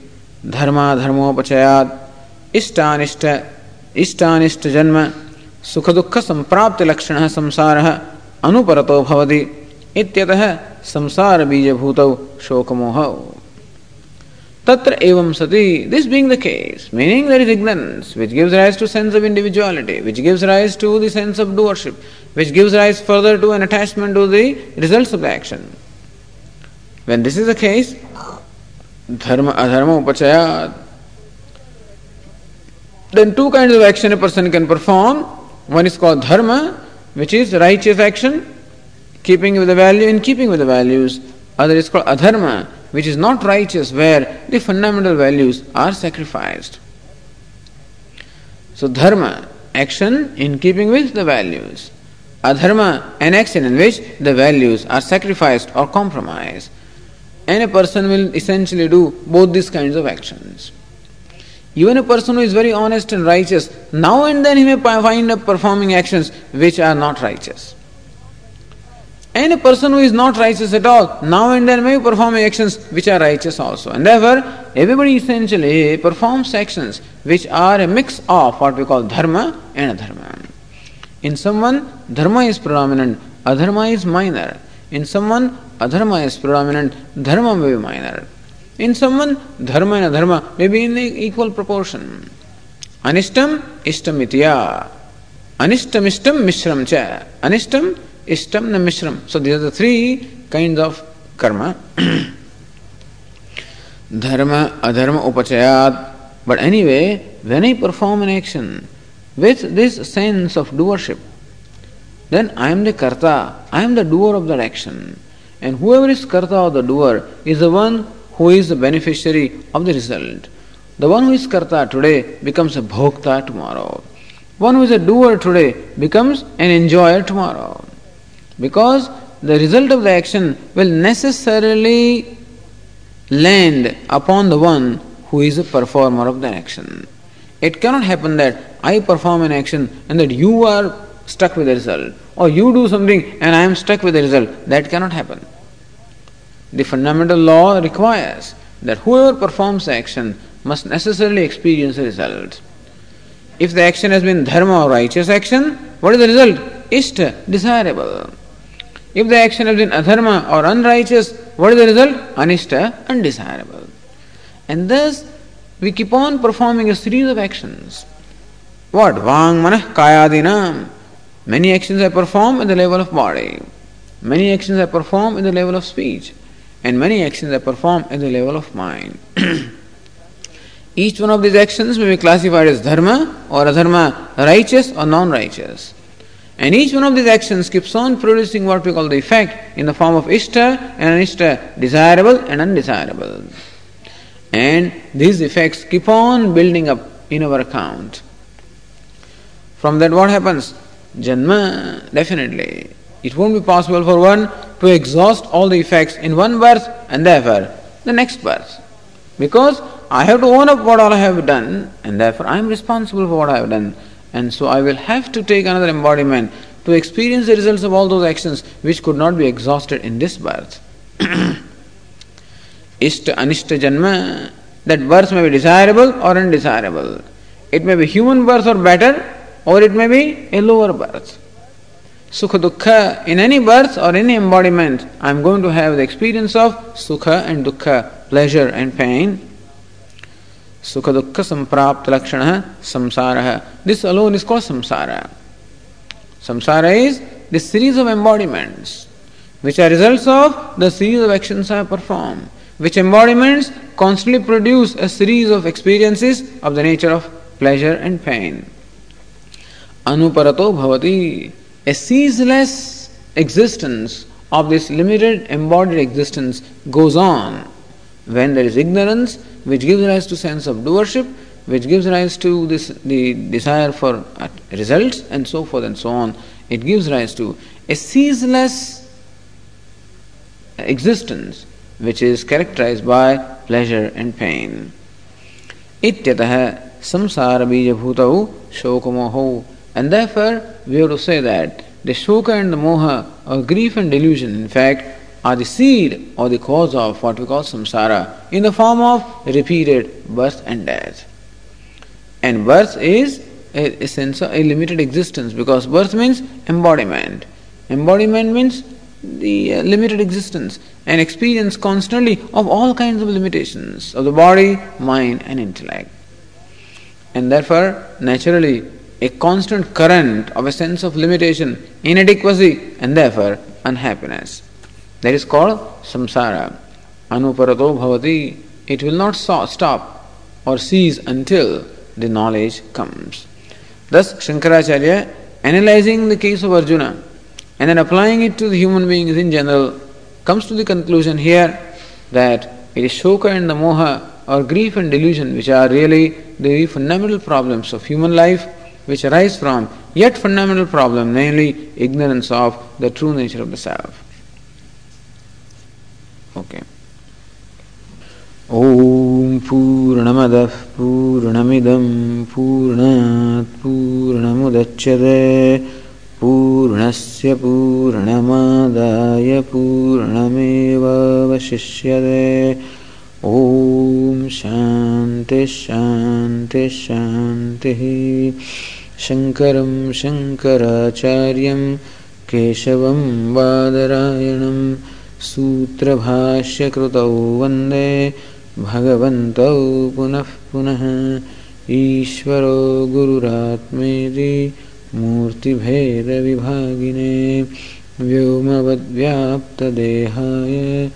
dharma dharmopachayat इष्टानिष्ट इष्टानिष्ट जन्म सुख दुख संप्राप्त लक्षण संसार अनुपरतो भवति इत्यतः संसार बीजभूत शोकमोह Tatra evam sati, this being the case, meaning there is ignorance which gives rise to sense of individuality, which gives rise to the sense of doership, which gives rise further to an attachment to the results of the action. When this is the case, dharma adharma upachaya. then two kinds of action a person can perform. One is called dharma, which is righteous action, keeping with the value, in keeping with the values. Other is called adharma, which is not righteous, where the fundamental values are sacrificed. So, dharma, action in keeping with the values. Adharma, an action in which the values are sacrificed or compromised. And a person will essentially do both these kinds of actions. Even a person who is very honest and righteous, now and then he may find up performing actions which are not righteous. And a person who is not righteous at all, now and then may perform actions which are righteous also. And therefore, everybody essentially performs actions which are a mix of what we call dharma and adharma. In someone, dharma is predominant, adharma is minor. In someone, adharma is predominant, dharma may be minor. In someone, dharma and adharma may be in equal proportion. Anishtam, ishtam itya. Anishtam, ishtam, mishram cha. Anishtam, Ishtam and Mishram. So these are the three kinds of karma. Dharma, adharma, upachayat. But anyway, when I perform an action with this sense of doership, then I am the karta, I am the doer of that action. And whoever is karta or the doer is the one who is the beneficiary of the result. The one who is karta today becomes a bhokta tomorrow. One who is a doer today becomes an enjoyer tomorrow. Because the result of the action will necessarily land upon the one who is a performer of the action. It cannot happen that I perform an action and that you are stuck with the result, or you do something and I am stuck with the result. That cannot happen. The fundamental law requires that whoever performs action must necessarily experience the result. If the action has been dharma or righteous action, what is the result? Ishta, desirable. If the action has been adharma or unrighteous, what is the result? Anishta, undesirable. And thus, we keep on performing a series of actions. What? Vang manah kayadinam. Many actions I perform at the level of body. Many actions I perform at the level of speech. And many actions I perform at the level of mind. Each one of these actions may be classified as dharma or adharma, righteous or non righteous. And each one of these actions keeps on producing what we call the effect in the form of ishta and anishta, desirable and undesirable. And these effects keep on building up in our account. From that, what happens? Janma, definitely. It won't be possible for one to exhaust all the effects in one birth and therefore the next birth. Because I have to own up what all I have done and therefore I am responsible for what I have done. And so I will have to take another embodiment to experience the results of all those actions which could not be exhausted in this birth. Ishta Anishta Janma, that birth may be desirable or undesirable. It may be human birth or better, or it may be a lower birth. Sukha Dukkha, in any birth or any embodiment, I am going to have the experience of Sukha and Dukkha, pleasure and pain. सुख दुख संप्राप्त लक्षण है संसार है this alone is called संसार है संसार is this series of embodiments which are results of the series of actions I perform, which embodiments constantly produce a series of experiences of the nature of pleasure and pain. Anuparato bhavati, a ceaseless existence of this limited embodied existence goes on when there is ignorance which gives rise to sense of doership, which gives rise to this the desire for results and so forth and so on. It gives rise to a ceaseless existence which is characterized by pleasure and pain. इत्यतः samsara बीजभूतौ शोकमोहौ and therefore we have to say that the shoka and the moha or grief and delusion in fact are the seed or the cause of what we call samsara in the form of repeated birth and death. And birth is a, a sense of a limited existence because birth means embodiment. Embodiment means the uh, limited existence and experience constantly of all kinds of limitations of the body, mind, and intellect. And therefore, naturally, a constant current of a sense of limitation, inadequacy, and therefore unhappiness. That is called samsara. Anuparato bhavati. It will not stop or cease until the knowledge comes. Thus, Shankaracharya, analyzing the case of Arjuna and then applying it to the human beings in general, comes to the conclusion here that it is Shoka and the Moha or grief and delusion which are really the fundamental problems of human life which arise from yet fundamental problem, namely ignorance of the true nature of the self. Okay. ॐ पूर्णमदः पूर्णमिदं पूर्णात् पूर्णमुदच्यते पूर्णस्य पूर्णमादाय पूर्णमेवावशिष्यते ॐ शान्तिश्शान्तिश्शान्तिः शङ्करं शङ्कराचार्यं, केशवं बादरायणं सूत्रभाष्यकृतौ वंदे भगवन्तौ पुनः पुनः। ईश्वरो गुरुरात्मेति मूर्तिभेदविभागिने व्योमवद्व्याप्तदेहाय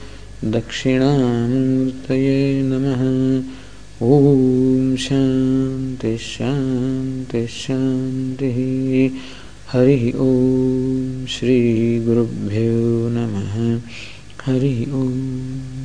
दक्षिणामूर्तये नमः। ॐ शान्तिः शान्तिः शान्तिः। हरिः ॐ श्रीगुरुभ्यो नमः। हरिः ओम्।